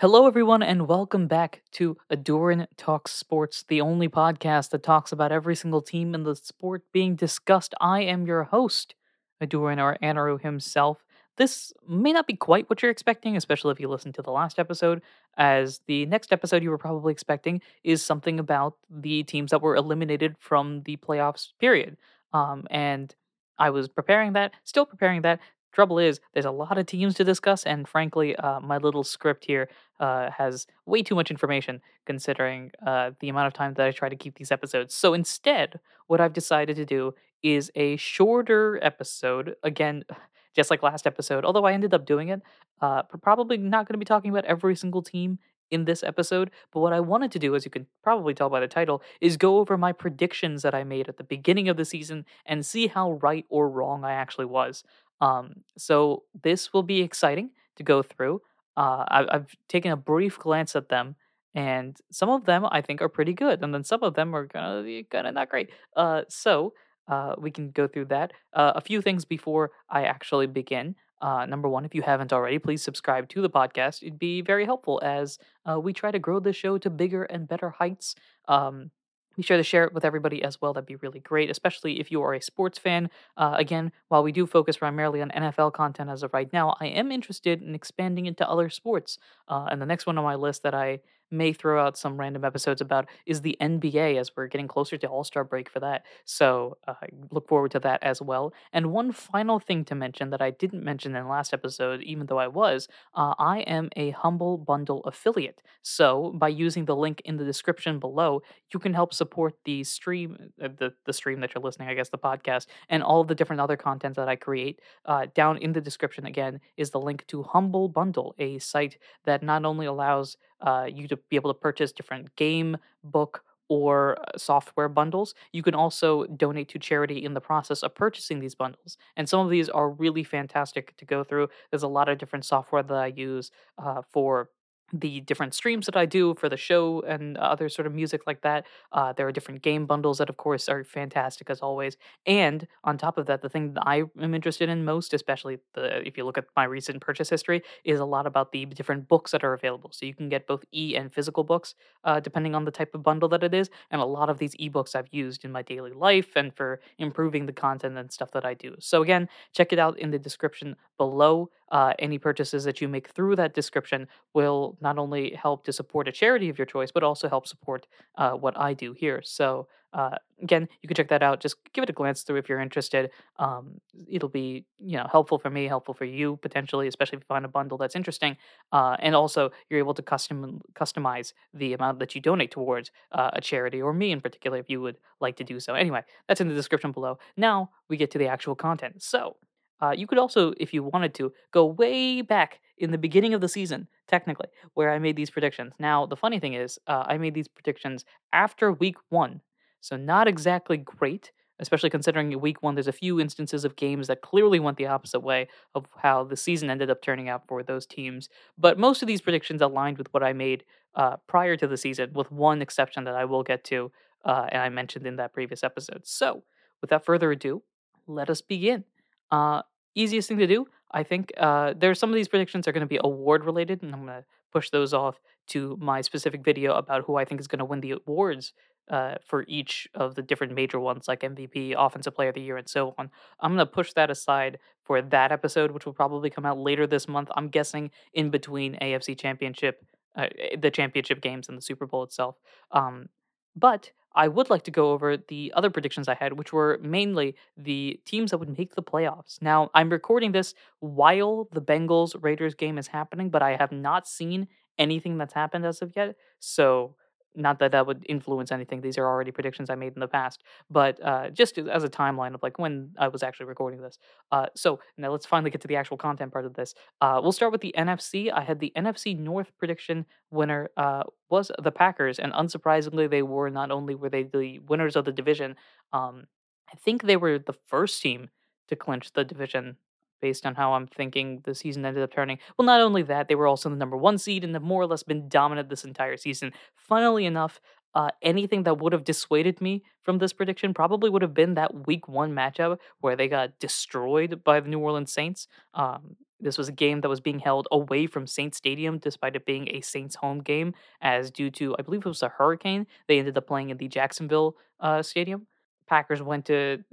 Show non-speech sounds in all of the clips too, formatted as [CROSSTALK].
Hello, everyone, and welcome back to Adoran Talks Sports, the only podcast that talks about every single team in the sport being discussed. I am your host, Adoran or Anaru himself. This may not be quite what you're expecting, especially if you listen to the last episode, as the next episode you were probably expecting is something about the teams that were eliminated from the playoffs period. Um, and I was preparing that, still preparing that, Trouble is, there's a lot of teams to discuss, and frankly, uh, my little script here uh, has way too much information considering uh, the amount of time that I try to keep these episodes. So instead, what I've decided to do is a shorter episode. Again, [SIGHS] just like last episode, although I ended up doing it, uh, probably not going to be talking about every single team in this episode. But what I wanted to do, as you can probably tell by the title, is go over my predictions that I made at the beginning of the season and see how right or wrong I actually was. Um, so this will be exciting to go through. Uh, I, I've taken a brief glance at them, and some of them I think are pretty good, and then some of them are gonna be kind of not great. Uh, so uh, we can go through that. Uh, a few things before I actually begin. Uh, number one, if you haven't already, please subscribe to the podcast. It'd be very helpful as uh, we try to grow the show to bigger and better heights. Um, be sure to share it with everybody as well. That'd be really great, especially if you are a sports fan. Uh, again, while we do focus primarily on NFL content as of right now, I am interested in expanding into other sports. Uh, and the next one on my list that I may throw out some random episodes about is the NBA as we're getting closer to All Star break for that. So uh, look forward to that as well. And one final thing to mention that I didn't mention in the last episode, even though I was, uh, I am a Humble Bundle affiliate. So by using the link in the description below, you can help support the stream, uh, the the stream that you're listening, I guess, the podcast, and all the different other content that I create. Uh, down in the description again is the link to Humble Bundle, a site that not only allows uh, you to be able to purchase different game, book, or uh, software bundles. You can also donate to charity in the process of purchasing these bundles. And some of these are really fantastic to go through. There's a lot of different software that I use uh, for the different streams that I do for the show and other sort of music like that. Uh, there are different game bundles that, of course, are fantastic as always. And on top of that, the thing that I am interested in most, especially the if you look at my recent purchase history, is a lot about the different books that are available. So you can get both e and physical books, uh, depending on the type of bundle that it is. And a lot of these ebooks I've used in my daily life and for improving the content and stuff that I do. So again, check it out in the description below. Uh, any purchases that you make through that description will not only help to support a charity of your choice, but also help support uh, what I do here. So uh, again, you can check that out. Just give it a glance through if you're interested. Um, it'll be you know helpful for me, helpful for you potentially, especially if you find a bundle that's interesting. Uh, and also, you're able to custom customize the amount that you donate towards uh, a charity or me in particular, if you would like to do so. Anyway, that's in the description below. Now we get to the actual content. So uh, you could also, if you wanted to, go way back in the beginning of the season, technically, where I made these predictions. Now, the funny thing is, uh, I made these predictions after week one, so not exactly great, especially considering week one, there's a few instances of games that clearly went the opposite way of how the season ended up turning out for those teams. But most of these predictions aligned with what I made uh, prior to the season, with one exception that I will get to, uh, and I mentioned in that previous episode. So, without further ado, let us begin. Uh, easiest thing to do, I think. Uh, there are some of these predictions are going to be award related, and I'm going to push those off to my specific video about who I think is going to win the awards uh, for each of the different major ones, like MVP, Offensive Player of the Year, and so on. I'm going to push that aside for that episode, which will probably come out later this month. I'm guessing in between AFC Championship, uh, the championship games, and the Super Bowl itself. Um, but I would like to go over the other predictions I had, which were mainly the teams that would make the playoffs. Now, I'm recording this while the Bengals Raiders game is happening, but I have not seen anything that's happened as of yet. So not that that would influence anything. These are already predictions I made in the past, but uh, just as a timeline of like when I was actually recording this. Uh, so now let's finally get to the actual content part of this. Uh, we'll start with the NFC. I had the NFC North prediction winner uh, was the Packers, and unsurprisingly, they were not only were they the winners of the division. Um, I think they were the first team to clinch the division based on how I'm thinking the season ended up turning. Well, not only that, they were also the number one seed and have more or less been dominant this entire season. Funnily enough, uh, anything that would have dissuaded me from this prediction probably would have been that week one matchup where they got destroyed by the New Orleans Saints. Um, This was a game that was being held away from Saints Stadium, despite it being a Saints home game, as due to I believe it was a hurricane, they ended up playing in the Jacksonville uh, stadium. Packers went to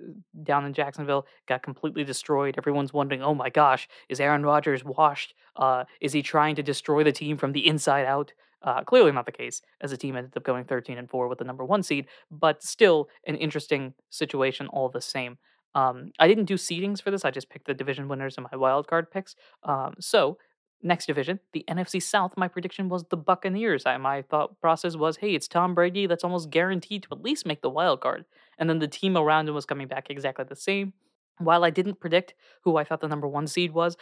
down in Jacksonville, got completely destroyed. Everyone's wondering, oh my gosh, is Aaron Rodgers washed? Uh, is he trying to destroy the team from the inside out? Uh, clearly not the case, as the team ended up going 13 and 4 with the number one seed, but still an interesting situation all the same. Um, I didn't do seedings for this, I just picked the division winners and my wild card picks. Um, so Next division, the NFC South. My prediction was the Buccaneers. I, my thought process was, hey, it's Tom Brady. That's almost guaranteed to at least make the wild card. And then the team around him was coming back exactly the same. While I didn't predict who I thought the number one seed was,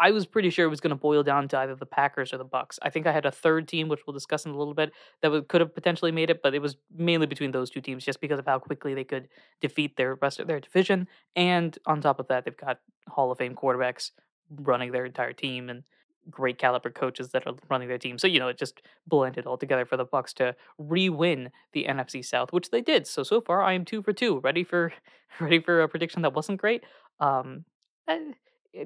I was pretty sure it was going to boil down to either the Packers or the Bucks. I think I had a third team, which we'll discuss in a little bit, that could have potentially made it, but it was mainly between those two teams, just because of how quickly they could defeat their rest of their division. And on top of that, they've got Hall of Fame quarterbacks running their entire team, and great caliber coaches that are running their team. So you know, it just blended all together for the Bucks to re-win the NFC South, which they did. So so far, I am two for two, ready for [LAUGHS] ready for a prediction that wasn't great. Um, eh,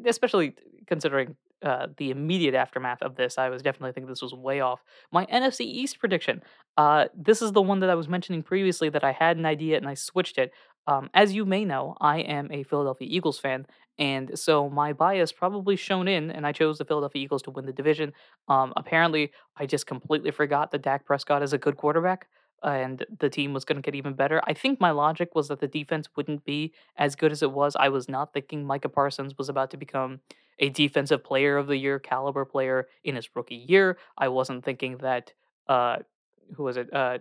especially considering uh, the immediate aftermath of this, I was definitely thinking this was way off. My NFC East prediction. Uh, this is the one that I was mentioning previously that I had an idea and I switched it. Um, as you may know, I am a Philadelphia Eagles fan, and so my bias probably shown in, and I chose the Philadelphia Eagles to win the division. Um, apparently, I just completely forgot that Dak Prescott is a good quarterback and the team was going to get even better. I think my logic was that the defense wouldn't be as good as it was. I was not thinking Micah Parsons was about to become a defensive player of the year caliber player in his rookie year. I wasn't thinking that uh who was it? Uh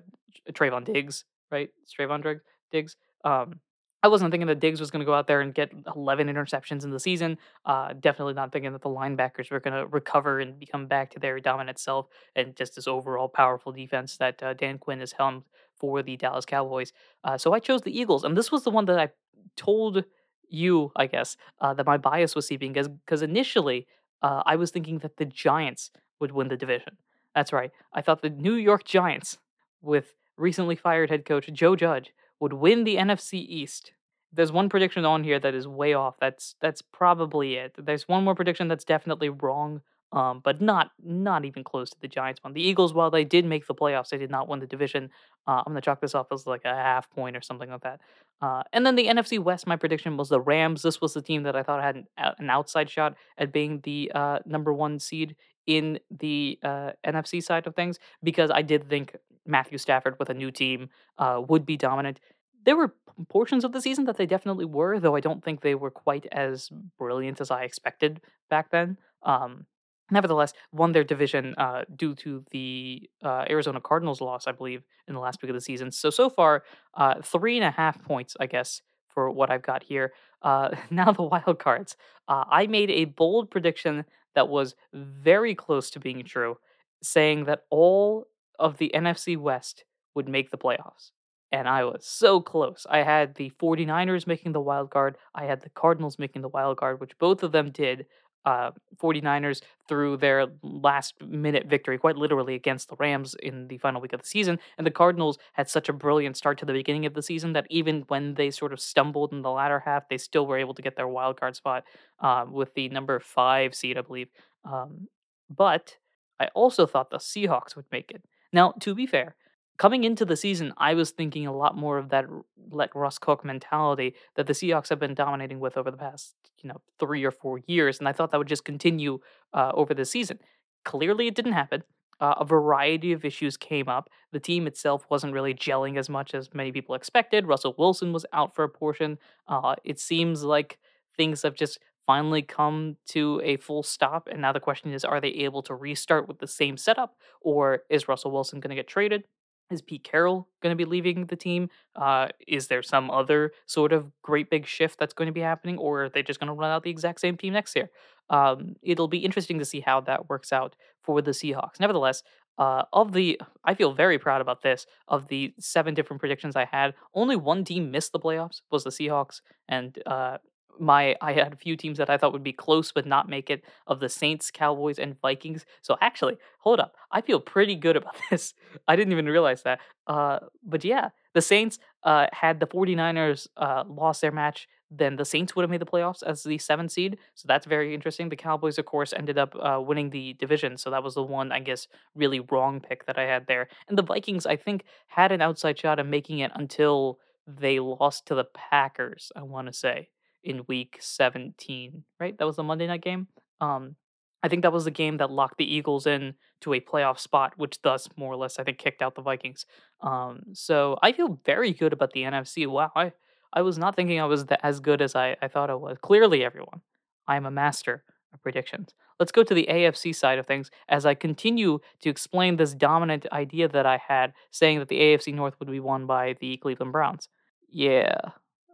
Trevon Diggs, right? It's Trevon Diggs. Um I wasn't thinking that Diggs was going to go out there and get 11 interceptions in the season. Uh, definitely not thinking that the linebackers were going to recover and become back to their dominant self and just this overall powerful defense that uh, Dan Quinn has helmed for the Dallas Cowboys. Uh, so I chose the Eagles, and this was the one that I told you, I guess, uh, that my bias was seeping because initially uh, I was thinking that the Giants would win the division. That's right. I thought the New York Giants, with recently fired head coach Joe Judge, would win the NFC East. There's one prediction on here that is way off. That's that's probably it. There's one more prediction that's definitely wrong, um, but not not even close to the Giants one. The Eagles, while they did make the playoffs, they did not win the division. Uh, I'm gonna chalk this off as like a half point or something like that. Uh, and then the NFC West, my prediction was the Rams. This was the team that I thought had an, an outside shot at being the uh, number one seed in the uh, NFC side of things because I did think Matthew Stafford with a new team uh, would be dominant. There were portions of the season that they definitely were, though I don't think they were quite as brilliant as I expected back then. Um, nevertheless, won their division uh, due to the uh, Arizona Cardinals loss, I believe, in the last week of the season. So so far, uh, three and a half points, I guess, for what I've got here. Uh, [LAUGHS] now the wild cards. Uh, I made a bold prediction that was very close to being true, saying that all of the NFC West would make the playoffs. And I was so close. I had the 49ers making the wild card. I had the Cardinals making the wild card, which both of them did. Uh, 49ers through their last minute victory, quite literally against the Rams in the final week of the season. And the Cardinals had such a brilliant start to the beginning of the season that even when they sort of stumbled in the latter half, they still were able to get their wild card spot uh, with the number five seed, I believe. Um, but I also thought the Seahawks would make it. Now, to be fair, coming into the season, I was thinking a lot more of that let Russ cook mentality that the Seahawks have been dominating with over the past, you know, three or four years, and I thought that would just continue uh, over the season. Clearly, it didn't happen. Uh, a variety of issues came up. The team itself wasn't really gelling as much as many people expected. Russell Wilson was out for a portion. Uh, it seems like things have just finally come to a full stop. And now the question is are they able to restart with the same setup, or is Russell Wilson going to get traded? Is Pete Carroll going to be leaving the team? Uh, is there some other sort of great big shift that's going to be happening, or are they just going to run out the exact same team next year? Um, it'll be interesting to see how that works out for the Seahawks. Nevertheless, uh, of the, I feel very proud about this. Of the seven different predictions I had, only one team missed the playoffs was the Seahawks, and uh, my I had a few teams that I thought would be close but not make it of the Saints, Cowboys, and Vikings. So actually, hold up. I feel pretty good about [LAUGHS] this. I didn't even realize that. Uh, but yeah, the Saints uh, had the 49ers uh, lost their match. then the Saints would have made the playoffs as the seventh seed. So that's very interesting. The Cowboys, of course, ended up uh, winning the division. So that was the one, I guess, really wrong pick that I had there. And the Vikings, I think, had an outside shot of making it until they lost to the Packers, I want to say, in week 17, right? That was the Monday night game. Um, I think that was the game that locked the Eagles in to a playoff spot, which thus more or less I think kicked out the Vikings. Um, so I feel very good about the NFC. Wow, I I was not thinking I was the, as good as I, I thought I was. Clearly, everyone, I am a master of predictions. Let's go to the AFC side of things as I continue to explain this dominant idea that I had, saying that the AFC North would be won by the Cleveland Browns. Yeah.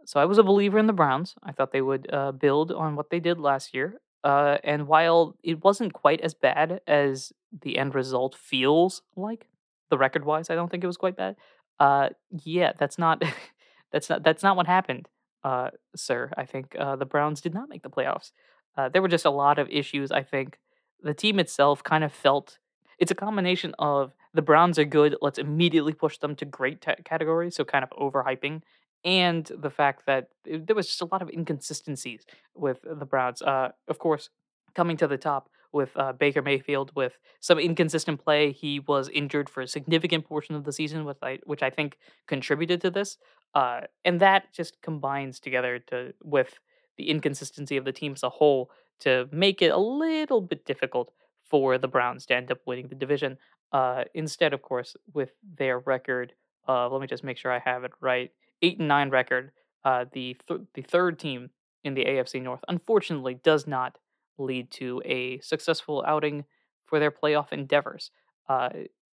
So I was a believer in the Browns. I thought they would uh, build on what they did last year. Uh, and while it wasn't quite as bad as the end result feels like, the record wise, I don't think it was quite bad. Uh, yeah, that's not [LAUGHS] that's not that's not what happened, uh, sir. I think uh, the Browns did not make the playoffs. Uh, there were just a lot of issues. I think the team itself kind of felt it's a combination of the Browns are good. Let's immediately push them to great t- category. So kind of overhyping and the fact that there was just a lot of inconsistencies with the Browns. Uh, of course, coming to the top with uh, Baker Mayfield with some inconsistent play. He was injured for a significant portion of the season, which I, which I think contributed to this. Uh, and that just combines together to with the inconsistency of the team as a whole to make it a little bit difficult for the Browns to end up winning the division. Uh, instead, of course, with their record, let me just make sure I have it right eight and nine record, uh, the th- the third team in the AFC North, unfortunately, does not lead to a successful outing for their playoff endeavors. Uh,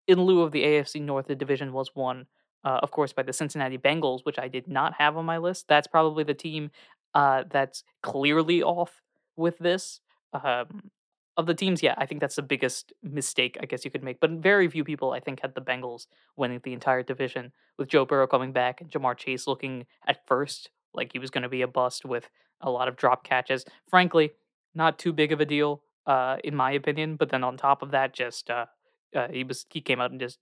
in lieu of the AFC North, the division was won, uh, of course, by the Cincinnati Bengals, which I did not have on my list. That's probably the team uh, that's clearly off with this. Um, of the teams, yeah, I think that's the biggest mistake I guess you could make. But very few people, I think, had the Bengals winning the entire division with Joe Burrow coming back and Ja'Marr Chase looking at first like he was going to be a bust with a lot of drop catches. Frankly, not too big of a deal, uh, in my opinion. But then on top of that, just uh, uh, he was he came out and just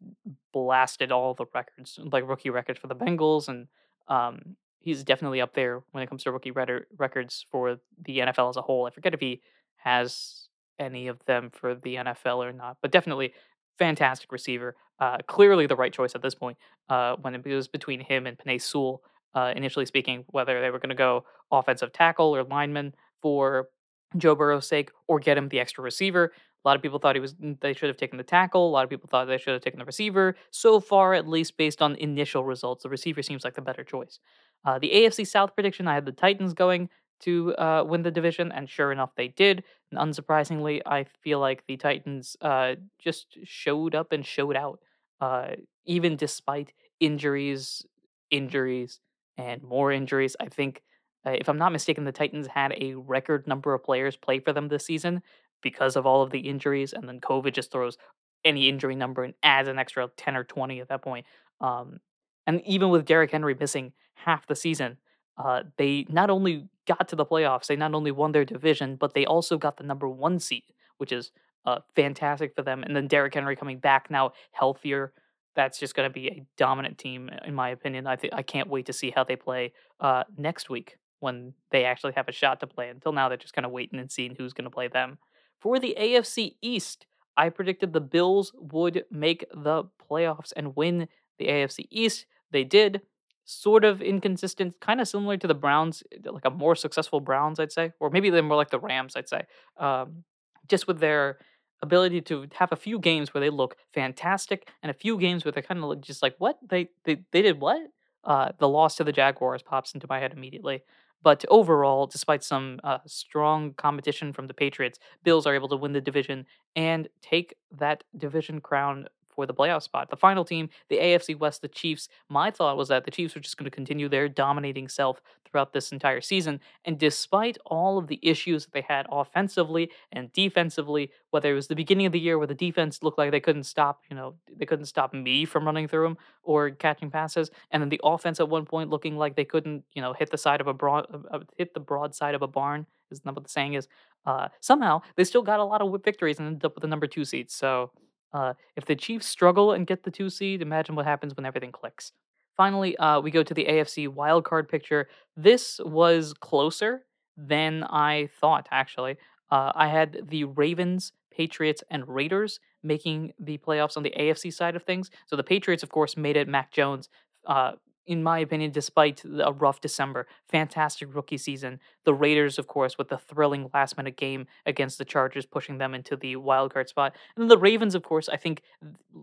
blasted all the records, like rookie records for the Bengals, and um, he's definitely up there when it comes to rookie records for the NFL as a whole. I forget if he has any of them for the NFL or not, but definitely fantastic receiver. Uh, clearly the right choice at this point. Uh, when it was between him and Penei Sewell, uh, initially speaking, whether they were going to go offensive tackle or lineman for Joe Burrow's sake, or get him the extra receiver. A lot of people thought he was mm, they should have taken the tackle. A lot of people thought they should have taken the receiver. So far, at least based on initial results, the receiver seems like the better choice. Uh, the AFC South prediction, I had the Titans going to uh, win the division, and sure enough, they did. And unsurprisingly, I feel like the Titans uh, just showed up and showed out, uh, even despite injuries, injuries, and more injuries. I think, uh, if I'm not mistaken, the Titans had a record number of players play for them this season because of all of the injuries, and then COVID just throws any injury number and adds an extra 10 or 20 at that point. Um, and even with Derrick Henry missing half the season, uh, they not only got to the playoffs, they not only won their division, but they also got the number one seed, which is uh, fantastic for them. And then Derrick Henry coming back now healthier. That's just going to be a dominant team, in my opinion. I I can't wait to see how they play uh, next week when they actually have a shot to play. Until now, they're just kind of waiting and seeing who's going to play them. For the AFC East, I predicted the Bills would make the playoffs and win the AFC East. They did sort of inconsistent, kind of similar to the Browns, eh, like a more successful Browns, I'd say, or maybe they're more like the Rams, I'd say, um, just with their ability to have a few games where they look fantastic and a few games where they kind of look just like what they they they did what. Uh, the loss to the Jaguars pops into my head immediately. But overall, despite some uh, strong competition from the Patriots, Bills are able to win the division and take that division crown for the playoff spot. The final team, the AFC West, the Chiefs. My thought was that the Chiefs were just going to continue their dominating self throughout this entire season. And despite all of the issues that they had offensively and defensively, whether it was the beginning of the year where the defense looked like they couldn't stop, you know, they couldn't stop me from running through them or catching passes, and then the offense at one point looking like they couldn't, you know, hit the side of a broad, uh, uh hit the broad side of a barn. Isn't that what the saying is? Uh, somehow they still got a lot of victories and ended up with the number two seed. So uh, if the Chiefs struggle and get the two seed, imagine what happens when everything clicks. finally, uh, we go to the AFC wildcard picture. This was closer than I thought, actually. Uh, I had the Ravens, Patriots, and Raiders making the playoffs on the AFC side of things. So the Patriots, of course, made it Mac Jones. Uh, in my opinion, despite a rough December, fantastic rookie season. The Raiders, of course, with the thrilling last minute game against the Chargers, pushing them into the wild card spot. And the Ravens, of course, I think,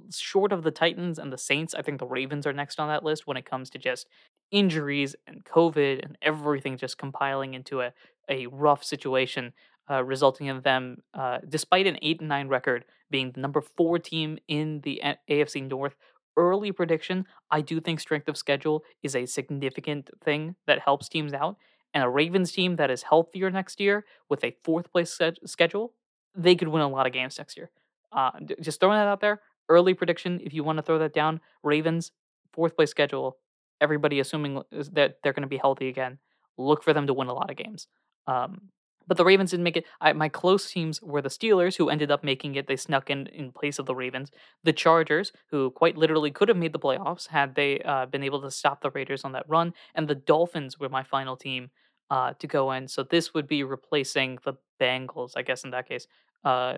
short of the Titans and the Saints, I think the Ravens are next on that list when it comes to just injuries and COVID and everything just compiling into a, a rough situation. Uh, resulting in them, uh, despite an eight and nine record, being the number four team in the AFC North, early prediction, I do think strength of schedule is a significant thing that helps teams out. And a Ravens team that is healthier next year with a fourth place schedule, they could win a lot of games next year. Uh, just throwing that out there. Early prediction, if you want to throw that down, Ravens, fourth place schedule, everybody assuming that they're going to be healthy again, look for them to win a lot of games. Um, but the Ravens didn't make it. I, my close teams were the Steelers, who ended up making it. They snuck in in place of the Ravens. The Chargers, who quite literally could have made the playoffs had they uh, been able to stop the Raiders on that run. And the Dolphins were my final team uh, to go in. So this would be replacing the Bengals, I guess, in that case. Uh,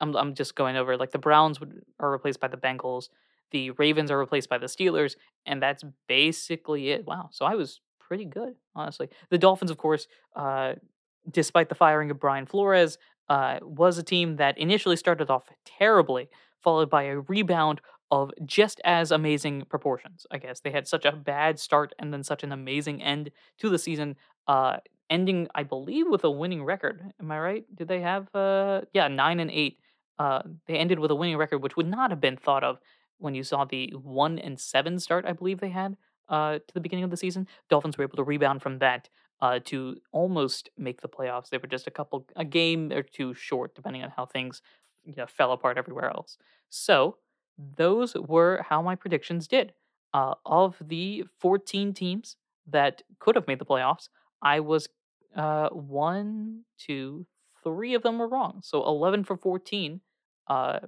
I'm, I'm just going over like the Browns would, are replaced by the Bengals. The Ravens are replaced by the Steelers. And that's basically it. Wow. So I was pretty good, honestly. The Dolphins, of course, uh, despite the firing of Brian Flores, uh, was a team that initially started off terribly, followed by a rebound of just as amazing proportions. I guess they had such a bad start and then such an amazing end to the season, uh, ending, I believe, with a winning record. Am I right? Did they have, uh, yeah, nine and eight? Uh, they ended with a winning record, which would not have been thought of when you saw the one and seven start. I believe they had uh, to the beginning of the season. Dolphins were able to rebound from that uh, to almost make the playoffs. They were just a couple, a game or two short, depending on how things you know, fell apart everywhere else. So those were how my predictions did. Uh, of the 14 teams that could have made the playoffs, I was uh, one, two, three of them were wrong. So 11 for 14. Uh,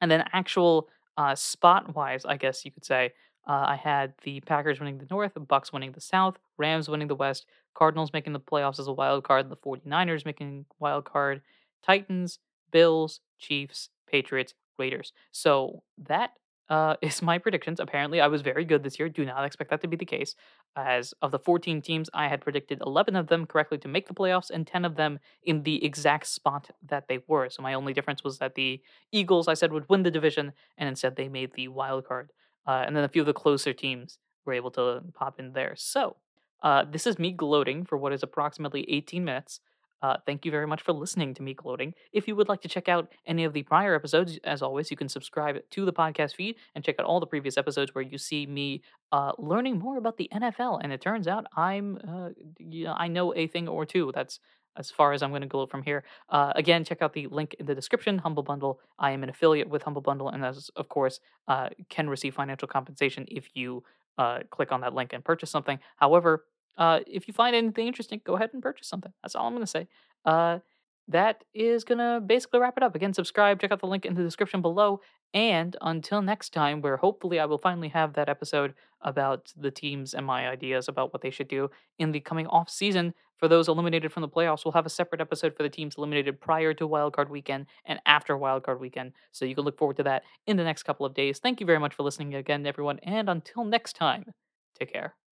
and then actual uh, spot wise, I guess you could say, uh, I had the Packers winning the North, Bucks winning the South, Rams winning the West, Cardinals making the playoffs as a wild card, the 49ers making wild card, Titans, Bills, Chiefs, Patriots, Raiders. So that uh, [LAUGHS] is my predictions. Apparently, I was very good this year. Do not expect that to be the case. As of the 14 teams, I had predicted 11 of them correctly to make the playoffs and 10 of them in the exact spot that they were. So my only difference was that the Eagles, I said, would win the division, and instead they made the wild card. Uh, and then a few of the closer teams were able to pop in there. So uh, this is me gloating for what is approximately 18 minutes. Uh, thank you very much for listening to me gloating. If you would like to check out any of the prior episodes, as always, you can subscribe to the podcast feed and check out all the previous episodes where you see me uh, learning more about the NFL. And it turns out I'm, uh, I know a thing or two. That's as far as I'm going to go from here. Uh, again, check out the link in the description. Humble Bundle. I am an affiliate with Humble Bundle, and as of course, uh, can receive financial compensation if you uh, click on that link and purchase something. However, uh, if you find anything interesting, go ahead and purchase something. That's all I'm going to say. Uh, that is going to basically wrap it up. Again, subscribe, check out the link in the description below. And until next time, where hopefully I will finally have that episode about the teams and my ideas about what they should do in the coming off season. For those eliminated from the playoffs, we'll have a separate episode for the teams eliminated prior to wildcard weekend and after wildcard weekend. So you can look forward to that in the next couple of days. Thank you very much for listening again, everyone. And until next time, take care.